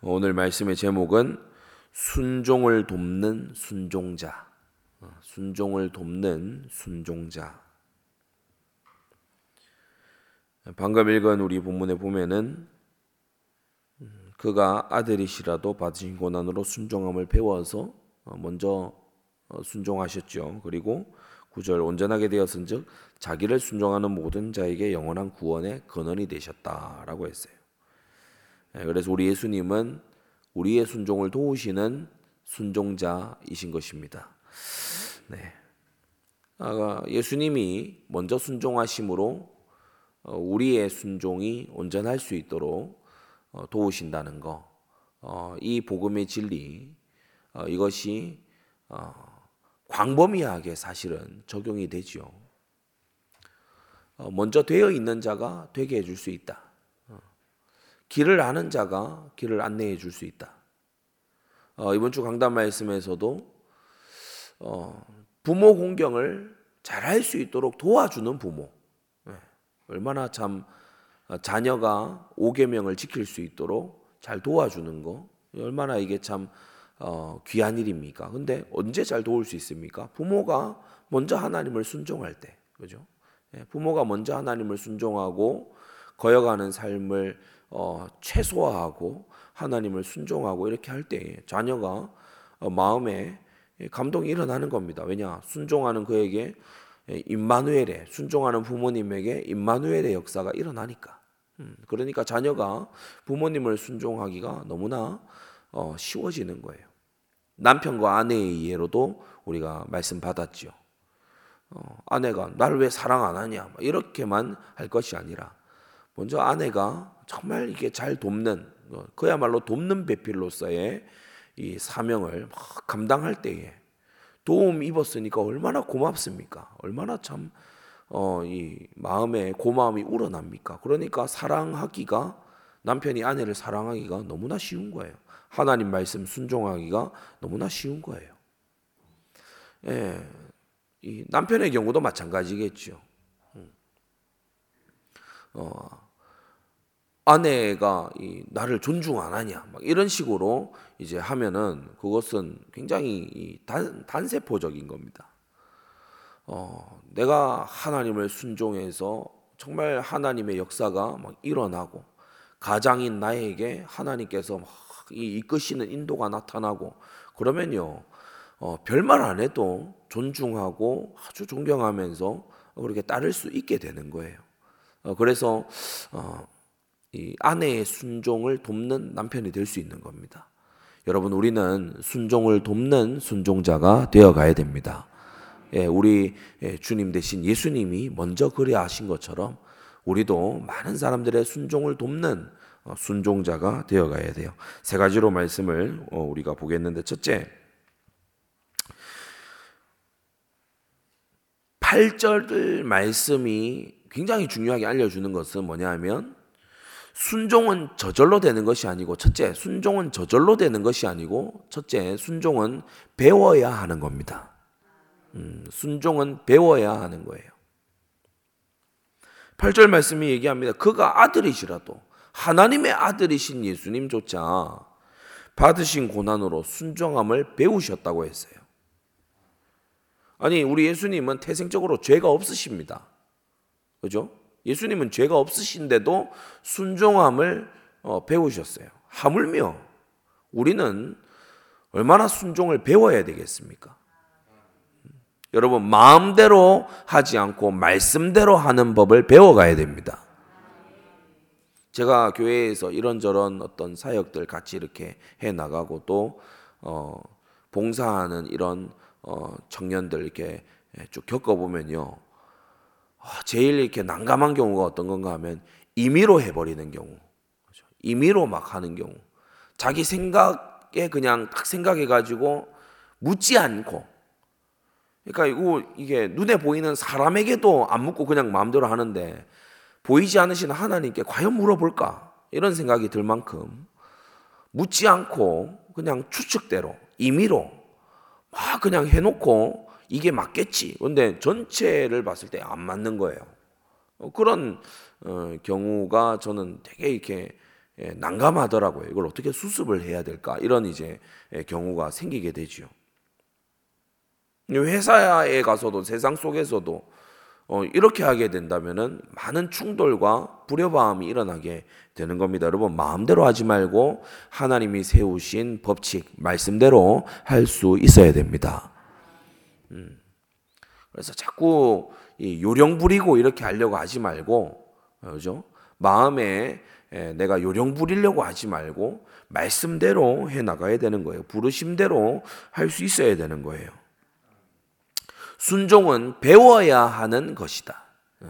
오늘 말씀의 제목은 순종을 돕는 순종자. 어, 순종을 돕는 순종자. 방금 읽은 우리 본문에 보면은 음, 그가 아들이시라도 받으신 고난으로 순종함을 배워서 어, 먼저 어, 순종하셨죠. 그리고 구절 온전하게 되었은즉 자기를 순종하는 모든 자에게 영원한 구원의 근원이 되셨다라고 했어요. 예, 그래서 우리 예수님은 우리의 순종을 도우시는 순종자이신 것입니다. 네. 예수님이 먼저 순종하심으로 어, 우리의 순종이 온전할 수 있도록 어, 도우신다는 거, 어, 이 복음의 진리, 이것이 광범위하게 사실은 적용이 되죠. 먼저 되어 있는 자가 되게 해줄 수 있다. 길을 아는 자가 길을 안내해 줄 수 있다. 어, 이번 주 강단 말씀에서도 어, 부모 공경을 잘 할 수 있도록 도와주는 부모. 네. 얼마나 참 어, 자녀가 5계명을 지킬 수 있도록 잘 도와주는 거. 얼마나 이게 참 어, 귀한 일입니까? 근데 언제 잘 도울 수 있습니까? 부모가 먼저 하나님을 순종할 때. 그죠? 네. 부모가 먼저 하나님을 순종하고 거여가는 삶을 어, 최소화하고 하나님을 순종하고 이렇게 할 때 자녀가 어, 마음에 감동이 일어나는 겁니다. 왜냐? 순종하는 그에게 임마누엘의 순종하는 부모님에게 임마누엘의 역사가 일어나니까. 음, 그러니까 자녀가 부모님을 순종하기가 너무나 어, 쉬워지는 거예요. 남편과 아내의 이해로도 우리가 말씀 받았죠. 어, 아내가 나를 왜 사랑 안 하냐 이렇게만 할 것이 아니라 먼저 아내가 정말 이게 잘 돕는 어, 그야말로 돕는 배필로서의 이 사명을 감당할 때에 도움 입었으니까 얼마나 고맙습니까? 얼마나 참 어, 이 마음에 고마움이 우러납니까? 그러니까 사랑하기가 남편이 아내를 사랑하기가 너무나 쉬운 거예요. 하나님 말씀 순종하기가 너무나 쉬운 거예요. 예, 이 남편의 경우도 마찬가지겠죠. 음. 어, 아내가 이 나를 존중 안 하냐 막 이런 식으로 이제 하면은 그것은 굉장히 단, 단세포적인 겁니다. 어, 내가 하나님을 순종해서 정말 하나님의 역사가 막 일어나고 가장인 나에게 하나님께서 막 이끄시는 인도가 나타나고 그러면요 어, 별말 안 해도 존중하고 아주 존경하면서 그렇게 따를 수 있게 되는 거예요. 어, 그래서 어, 이 아내의 순종을 돕는 남편이 될 수 있는 겁니다. 여러분 우리는 순종을 돕는 순종자가 되어 가야 됩니다. 예, 우리 예, 주님 대신 예수님이 먼저 그리 하신 것처럼 우리도 많은 사람들의 순종을 돕는 어, 순종자가 되어 가야 돼요. 세 가지로 말씀을 어, 우리가 보겠는데 첫째 8절 말씀이 굉장히 중요하게 알려 주는 것은 뭐냐 하면 순종은 저절로 되는 것이 아니고 첫째 순종은 저절로 되는 것이 아니고 첫째 순종은 배워야 하는 겁니다. 음, 순종은 배워야 하는 거예요. 8절 말씀이 얘기합니다. 그가 아들이시라도 하나님의 아들이신 예수님조차 받으신 고난으로 순종함을 배우셨다고 했어요. 아니, 우리 예수님은 태생적으로 죄가 없으십니다. 그죠? 예수님은 죄가 없으신데도 순종함을 어, 배우셨어요. 하물며 우리는 얼마나 순종을 배워야 되겠습니까? 여러분 마음대로 하지 않고 말씀대로 하는 법을 배워가야 됩니다. 제가 교회에서 이런저런 어떤 사역들 같이 이렇게 해 나가고 또 어, 봉사하는 이런 어, 청년들 이렇게 쭉 겪어보면요. 아, 제일 이렇게 난감한 경우가 어떤 건가 하면 임의로 해버리는 경우. 그렇죠? 임의로 막 하는 경우. 자기 생각에 그냥 딱 생각해가지고 묻지 않고. 그러니까 이거 이게 눈에 보이는 사람에게도 안 묻고 그냥 마음대로 하는데 보이지 않으시는 하나님께 과연 물어볼까? 이런 생각이 들 만큼 묻지 않고 그냥 추측대로 임의로 막 그냥 해놓고 이게 맞겠지. 근데 전체를 봤을 때 안 맞는 거예요. 어, 그런 어, 경우가 저는 되게 이렇게 예, 난감하더라고요. 이걸 어떻게 수습을 해야 될까? 이런 이제 예, 경우가 생기게 되지요. 회사에 가서도 세상 속에서도 어, 이렇게 하게 된다면은 많은 충돌과 불협화음이 일어나게 되는 겁니다. 여러분 마음대로 하지 말고 하나님이 세우신 법칙 말씀대로 할 수 있어야 됩니다. 음. 그래서 자꾸 요령 부리고 이렇게 하려고 하지 말고 그죠? 마음에 내가 요령 부리려고 하지 말고 말씀대로 해 나가야 되는 거예요. 부르심대로 할 수 있어야 되는 거예요. 순종은 배워야 하는 것이다. 예.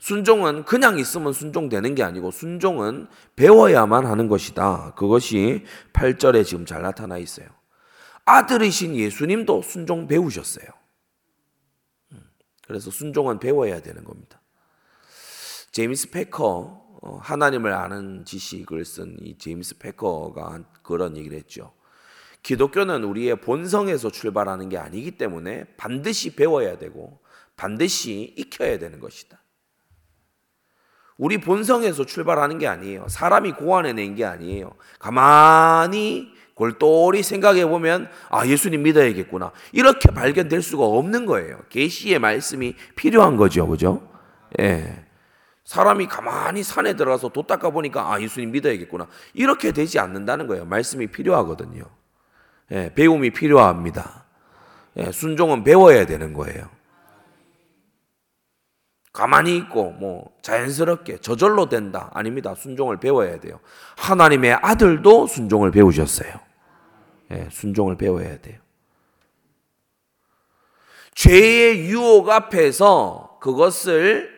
순종은 그냥 있으면 순종되는 게 아니고 순종은 배워야만 하는 것이다. 그것이 8절에 지금 잘 나타나 있어요. 아들이신 예수님도 순종 배우셨어요. 음. 그래서 순종은 배워야 되는 겁니다. 제임스 패커 어, 하나님을 아는 지식을 쓴 이 제임스 패커가 그런 얘기를 했죠. 기독교는 우리의 본성에서 출발하는 게 아니기 때문에 반드시 배워야 되고 반드시 익혀야 되는 것이다. 우리 본성에서 출발하는 게 아니에요. 사람이 고안해낸 게 아니에요. 가만히 골똘히 생각해 보면 아 예수님 믿어야겠구나 이렇게 발견될 수가 없는 거예요. 계시의 말씀이 필요한 거죠, 그죠? 예. 사람이 가만히 산에 들어가서 도 닦아 보니까 아 예수님 믿어야겠구나 이렇게 되지 않는다는 거예요. 말씀이 필요하거든요. 예, 배움이 필요합니다. 예, 순종은 배워야 되는 거예요. 가만히 있고 뭐 자연스럽게 저절로 된다 아닙니다. 순종을 배워야 돼요. 하나님의 아들도 순종을 배우셨어요. 예, 순종을 배워야 돼요. 죄의 유혹 앞에서 그것을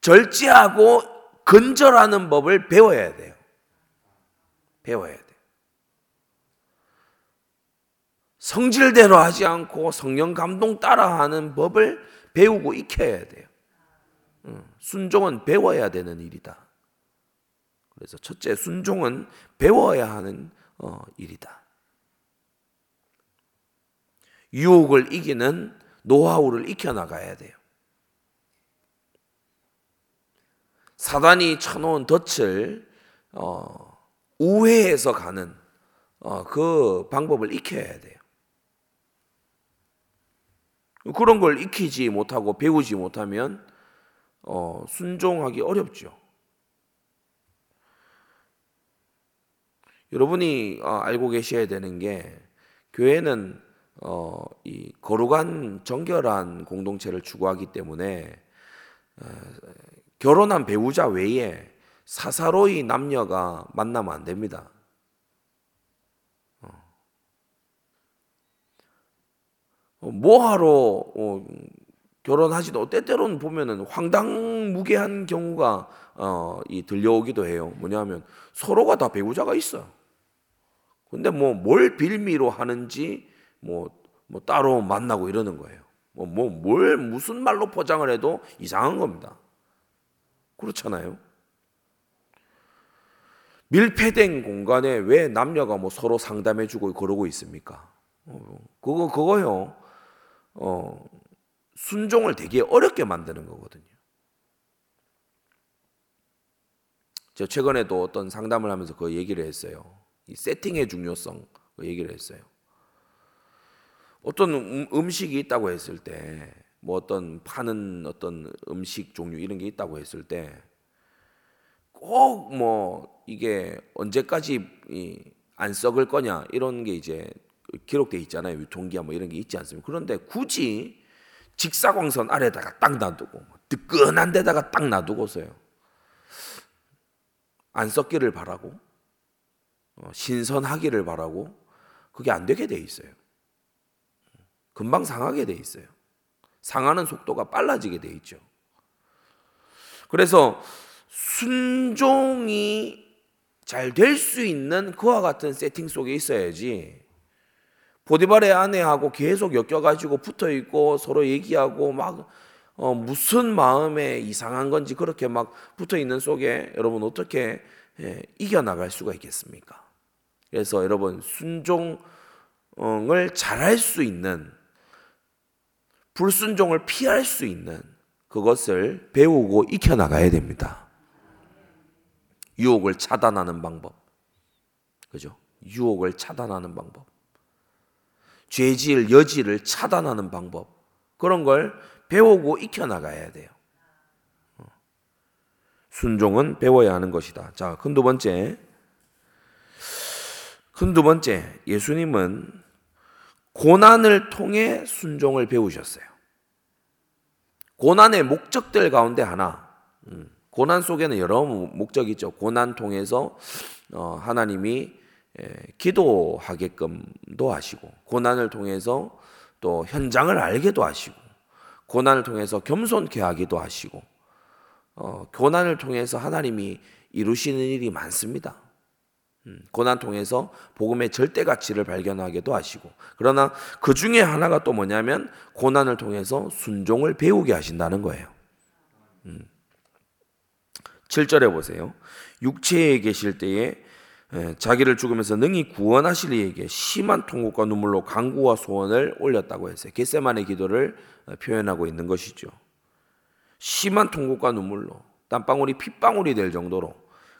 절제하고 근절하는 법을 배워야 돼요. 배워야 돼요. 성질대로 하지 않고 성령 감동 따라하는 법을 배우고 익혀야 돼요. 순종은 배워야 되는 일이다. 그래서 첫째 순종은 배워야 하는 어, 일이다. 유혹을 이기는 노하우를 익혀 나가야 돼요. 사단이 쳐놓은 덫을 어, 우회해서 가는 어, 그 방법을 익혀야 돼요. 그런 걸 익히지 못하고 배우지 못하면 어, 순종하기 어렵죠. 여러분이 어, 알고 계셔야 되는 게 교회는 어, 이 거룩한 정결한 공동체를 추구하기 때문에 어, 결혼한 배우자 외에 사사로이 남녀가 만나면 안 됩니다. 어, 뭐하러 어, 결혼하지도 때때로는 보면은 황당무계한 경우가 어, 이 들려오기도 해요. 뭐냐면 서로가 다 배우자가 있어. 근데 뭐 뭘 빌미로 하는지 뭐, 뭐 따로 만나고 이러는 거예요. 뭐, 뭐, 뭘 무슨 말로 포장을 해도 이상한 겁니다. 그렇잖아요. 밀폐된 공간에 왜 남녀가 뭐 서로 상담해주고 그러고 있습니까? 어, 그거 그거요. 어, 순종을 되게 어렵게 만드는 거거든요. 저 최근에도 어떤 상담을 하면서 그 얘기를 했어요. 이 세팅의 중요성 그 얘기를 했어요. 어떤 음, 음식이 있다고 했을 때, 뭐 어떤 파는 어떤 음식 종류 이런 게 있다고 했을 때, 꼭 뭐 이게 언제까지 안 썩을 거냐 이런 게 이제 기록돼 있잖아요. 유통기한 뭐 이런 게 있지 않습니까? 그런데 굳이 직사광선 아래다가 딱 놔두고 뭐 뜨끈한 데다가 딱 놔두고서요. 안 썩기를 바라고 어, 신선하기를 바라고 그게 안 되게 돼 있어요. 금방 상하게 돼 있어요. 상하는 속도가 빨라지게 돼 있죠. 그래서 순종이 잘 될 수 있는 그와 같은 세팅 속에 있어야지 보디발의 아내하고 계속 엮여가지고 붙어 있고 서로 얘기하고 막 어, 무슨 마음에 이상한 건지 그렇게 막 붙어 있는 속에 여러분 어떻게 예, 이겨 나갈 수가 있겠습니까? 그래서 여러분 순종을 잘할 수 있는 불순종을 피할 수 있는 그것을 배우고 익혀나가야 됩니다. 유혹을 차단하는 방법. 그죠? 유혹을 차단하는 방법. 죄질, 여지를 차단하는 방법. 그런 걸 배우고 익혀나가야 돼요. 어. 순종은 배워야 하는 것이다. 자, 큰 두 번째. 큰 두 번째. 예수님은 고난을 통해 순종을 배우셨어요. 고난의 목적들 가운데 하나, 음, 고난 속에는 여러 목적이 있죠. 고난 통해서 어, 하나님이 기도하게끔도 하시고, 고난을 통해서 또 현장을 알게도 하시고, 고난을 통해서 겸손케 하기도 하시고, 어, 고난을 통해서 하나님이 이루시는 일이 많습니다. 음, 고난 통해서 복음의 절대 가치를 발견하게도 하시고 그러나 그 중에 하나가 또 뭐냐면 고난을 통해서 순종을 배우게 하신다는 거예요. 음. 7절에 보세요. 육체에 계실 때에 자기를 죽으면서 능히 구원하실 이에게 심한 통곡과 눈물로 강구와 소원을 올렸다고 했어요. 겟세만의 기도를 어, 표현하고 있는 것이죠. 심한 통곡과 눈물로 땀방울이 핏방울이 될 정도로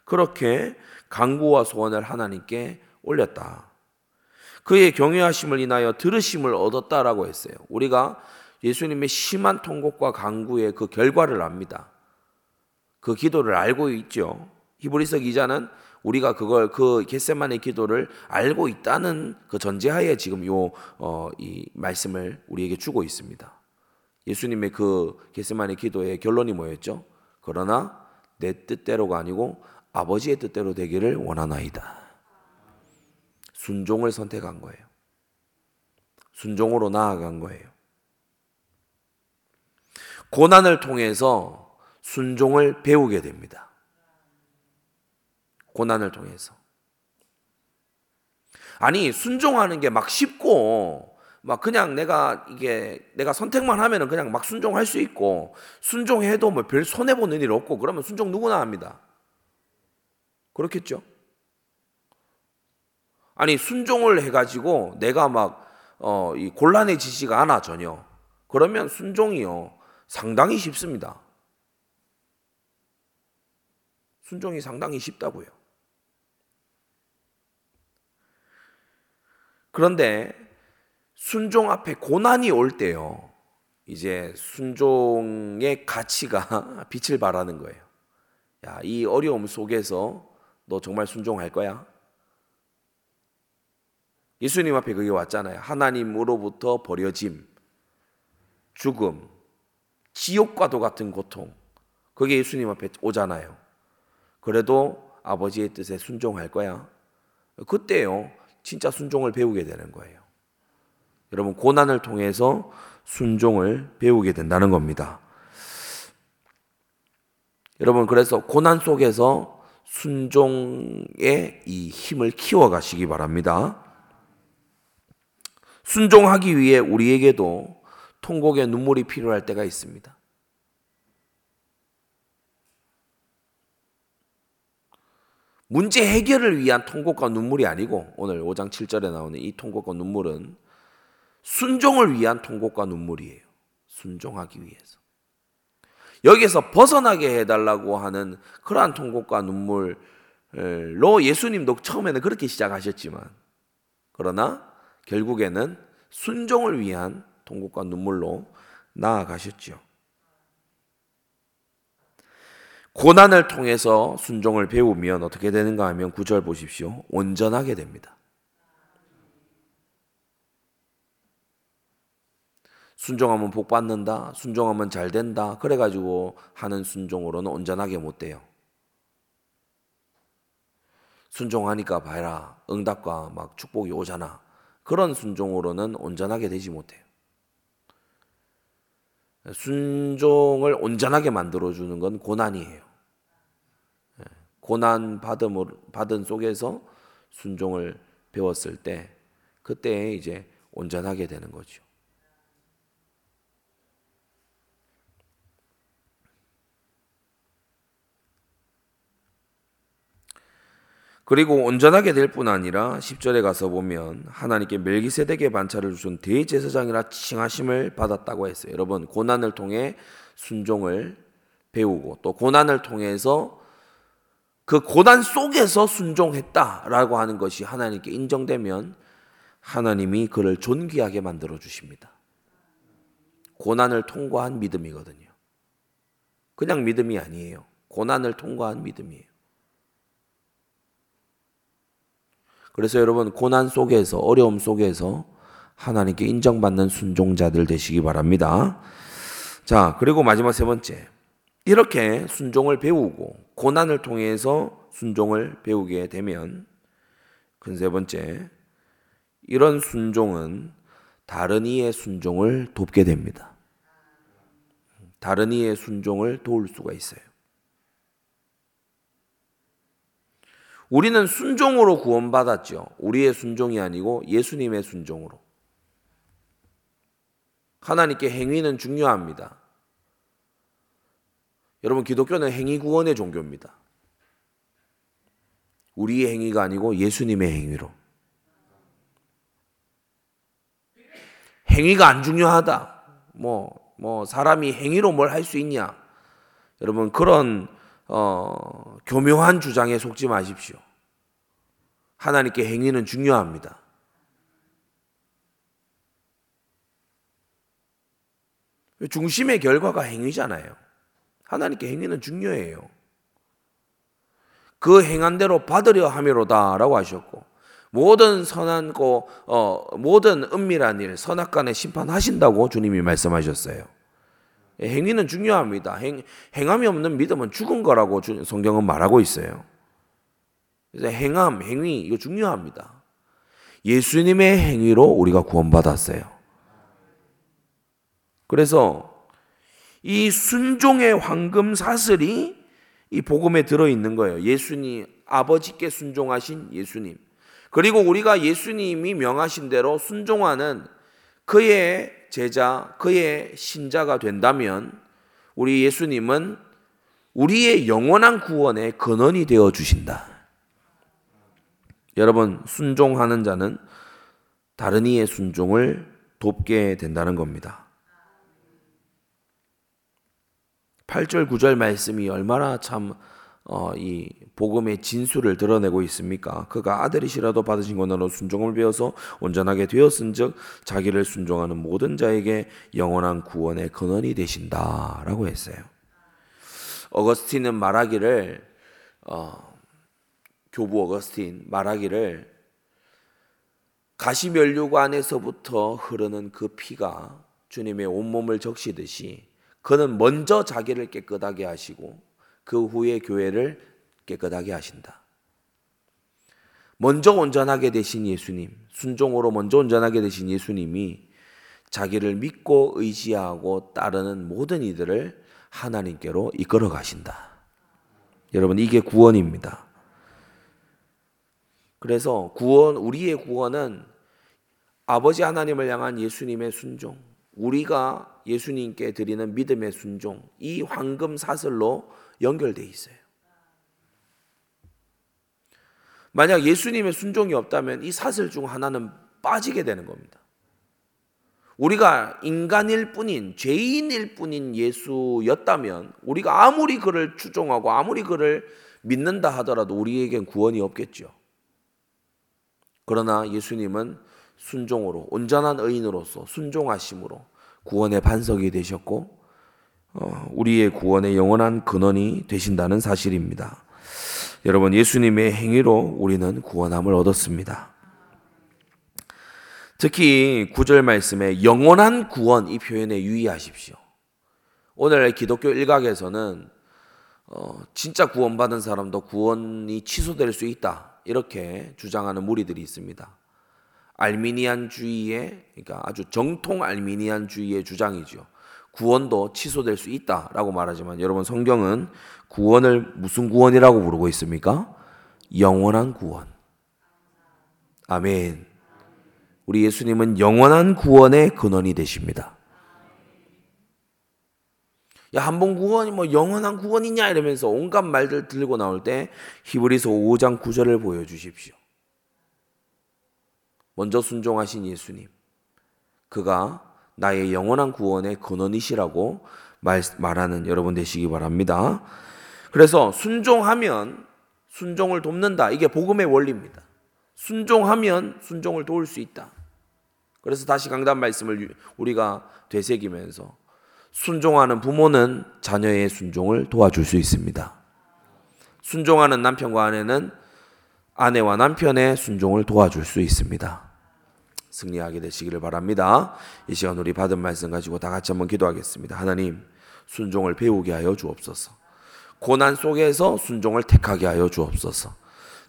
그렇게 강구와 소원을 하나님께 올렸다. 그의 경외하심을 인하여 들으심을 얻었다라고 했어요. 우리가 예수님의 심한 통곡과 강구의 그 결과를 압니다. 그 기도를 알고 있죠. 히브리서 기자는 우리가 그걸 그 겟세만의 기도를 알고 있다는 그 전제하에 지금 요이 어, 말씀을 우리에게 주고 있습니다. 예수님의 그 겟세만의 기도의 결론이 뭐였죠? 그러나 내 뜻대로가 아니고 아버지의 뜻대로 되기를 원하나이다. 순종을 선택한 거예요. 순종으로 나아간 거예요. 고난을 통해서 순종을 배우게 됩니다. 고난을 통해서. 아니, 순종하는 게 막 쉽고, 막 그냥 내가 이게 내가 선택만 하면은 그냥 막 순종할 수 있고, 순종해도 뭐 별 손해보는 일 없고, 그러면 순종 누구나 합니다. 그렇겠죠? 아니 순종을 해가지고 내가 막 어, 이 곤란해지지가 않아 전혀. 그러면 순종이요 상당히 쉽습니다. 순종이 상당히 쉽다고요. 그런데 순종 앞에 고난이 올 때요. 이제 순종의 가치가 빛을 발하는 거예요. 야, 이 어려움 속에서 너 정말 순종할 거야? 예수님 앞에 그게 왔잖아요. 하나님으로부터 버려짐, 죽음, 지옥과도 같은 고통. 그게 예수님 앞에 오잖아요. 그래도 아버지의 뜻에 순종할 거야. 그때요, 진짜 순종을 배우게 되는 거예요. 여러분, 고난을 통해서 순종을 배우게 된다는 겁니다. 여러분, 그래서 고난 속에서 순종의 이 힘을 키워 가시기 바랍니다. 순종하기 위해 우리에게도 통곡의 눈물이 필요할 때가 있습니다. 문제 해결을 위한 통곡과 눈물이 아니고 오늘 5장 7절에 나오는 이 통곡과 눈물은 순종을 위한 통곡과 눈물이에요. 순종하기 위해서. 여기에서 벗어나게 해달라고 하는 그러한 통곡과 눈물로 예수님도 처음에는 그렇게 시작하셨지만 그러나 결국에는 순종을 위한 통곡과 눈물로 나아가셨죠. 고난을 통해서 순종을 배우면 어떻게 되는가 하면 구절 보십시오. 온전하게 됩니다. 순종하면 복 받는다. 순종하면 잘 된다. 그래 가지고 하는 순종으로는 온전하게 못 돼요. 순종하니까 봐라. 응답과 막 축복이 오잖아. 그런 순종으로는 온전하게 되지 못해요. 순종을 온전하게 만들어 주는 건 고난이에요. 예. 고난 받음을, 받은 속에서 순종을 배웠을 때, 그때 이제 온전하게 되는 거죠. 그리고 온전하게 될 뿐 아니라 10절에 가서 보면 하나님께 멜기세덱의 반차를 주신 대제사장이라 칭하심을 받았다고 했어요. 여러분 고난을 통해 순종을 배우고 또 고난을 통해서 그 고난 속에서 순종했다라고 하는 것이 하나님께 인정되면 하나님이 그를 존귀하게 만들어 주십니다. 고난을 통과한 믿음이거든요. 그냥 믿음이 아니에요. 고난을 통과한 믿음이에요. 그래서 여러분 고난 속에서 어려움 속에서 하나님께 인정받는 순종자들 되시기 바랍니다. 자, 그리고 마지막 세 번째. 이렇게 순종을 배우고 고난을 통해서 순종을 배우게 되면 큰세 번째. 이런 순종은 다른 이의 순종을 돕게 됩니다. 다른 이의 순종을 도울 수가 있어요. 우리는 순종으로 구원받았죠. 우리의 순종이 아니고 예수님의 순종으로. 하나님께 행위는 중요합니다. 여러분, 기독교는 행위 구원의 종교입니다. 우리의 행위가 아니고 예수님의 행위로. 행위가 안 중요하다. 뭐, 뭐, 사람이 행위로 뭘 할 수 있냐. 여러분, 그런, 어, 교묘한 주장에 속지 마십시오. 하나님께 행위는 중요합니다. 중심의 결과가 행위잖아요. 하나님께 행위는 중요해요. 그 행한 대로 받으려 함이로다라고 하셨고 모든 선한 거 어, 모든 은밀한 일 선악간에 심판하신다고 주님이 말씀하셨어요. 행위는 중요합니다. 행, 행함이 없는 믿음은 죽은 거라고 성경은 말하고 있어요. 그래서 행함, 행위 이거 중요합니다. 예수님의 행위로 우리가 구원받았어요. 그래서 이 순종의 황금 사슬이 이 복음에 들어 있는 거예요. 예수님 아버지께 순종하신 예수님. 그리고 우리가 예수님이 명하신 대로 순종하는 그의 제자, 그의 신자가 된다면 우리 예수님은 우리의 영원한 구원의 근원이 되어 주신다. 여러분, 순종하는 자는 다른 이의 순종을 돕게 된다는 겁니다. 8절, 9절 말씀이 얼마나 참, 어, 이 복음의 진수를 드러내고 있습니까? 그가 아들이시라도 받으신 권한으로 순종을 배워서 온전하게 되었은즉 자기를 순종하는 모든 자에게 영원한 구원의 근원이 되신다라고 했어요. 어거스틴은 말하기를 어, 교부 어거스틴 말하기를 가시면류관 안에서부터 흐르는 그 피가 주님의 온몸을 적시듯이 그는 먼저 자기를 깨끗하게 하시고 그 후에 교회를 깨끗하게 하신다. 먼저 온전하게 되신 예수님, 순종으로 먼저 온전하게 되신 예수님이 자기를 믿고 의지하고 따르는 모든 이들을 하나님께로 이끌어 가신다. 여러분, 이게 구원입니다. 그래서 구원, 우리의 구원은 아버지 하나님을 향한 예수님의 순종, 우리가 예수님께 드리는 믿음의 순종, 이 황금 사슬로 연결되어 있어요. 만약 예수님의 순종이 없다면 이 사슬 중 하나는 빠지게 되는 겁니다. 우리가 인간일 뿐인, 죄인일 뿐인 예수였다면 우리가 아무리 그를 추종하고 아무리 그를 믿는다 하더라도 우리에겐 구원이 없겠죠. 그러나 예수님은 순종으로 온전한 의인으로서 순종하심으로 구원의 반석이 되셨고 어, 우리의 구원의 영원한 근원이 되신다는 사실입니다. 여러분 예수님의 행위로 우리는 구원함을 얻었습니다. 특히 구절 말씀에 영원한 구원 이 표현에 유의하십시오. 오늘 기독교 일각에서는 어, 진짜 구원받은 사람도 구원이 취소될 수 있다. 이렇게 주장하는 무리들이 있습니다. 알미니안주의의 그러니까 아주 정통 알미니안주의의 주장이죠. 구원도 취소될 수 있다라고 말하지만 여러분 성경은 구원을 무슨 구원이라고 부르고 있습니까? 영원한 구원. 아멘. 우리 예수님은 영원한 구원의 근원이 되십니다. 야, 한 번 구원이 뭐 영원한 구원이냐 이러면서 온갖 말들 들고 나올 때 히브리서 5장 9절을 보여 주십시오. 먼저 순종하신 예수님. 그가 나의 영원한 구원의 근원이시라고 말, 말하는 여러분 되시기 바랍니다. 그래서 순종하면 순종을 돕는다. 이게 복음의 원리입니다. 순종하면 순종을 도울 수 있다. 그래서 다시 강단 말씀을 우리가 되새기면서 순종하는 부모는 자녀의 순종을 도와줄 수 있습니다. 순종하는 남편과 아내는 아내와 남편의 순종을 도와줄 수 있습니다. 승리하게 되시기를 바랍니다. 이 시간 우리 받은 말씀 가지고 다 같이 한번 기도하겠습니다. 하나님, 순종을 배우게 하여 주옵소서. 고난 속에서 순종을 택하게 하여 주옵소서.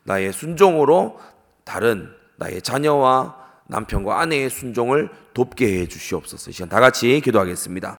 나의 순종으로 다른 나의 자녀와 남편과 아내의 순종을 돕게 해 주시옵소서. 이 시간 다 같이 기도하겠습니다.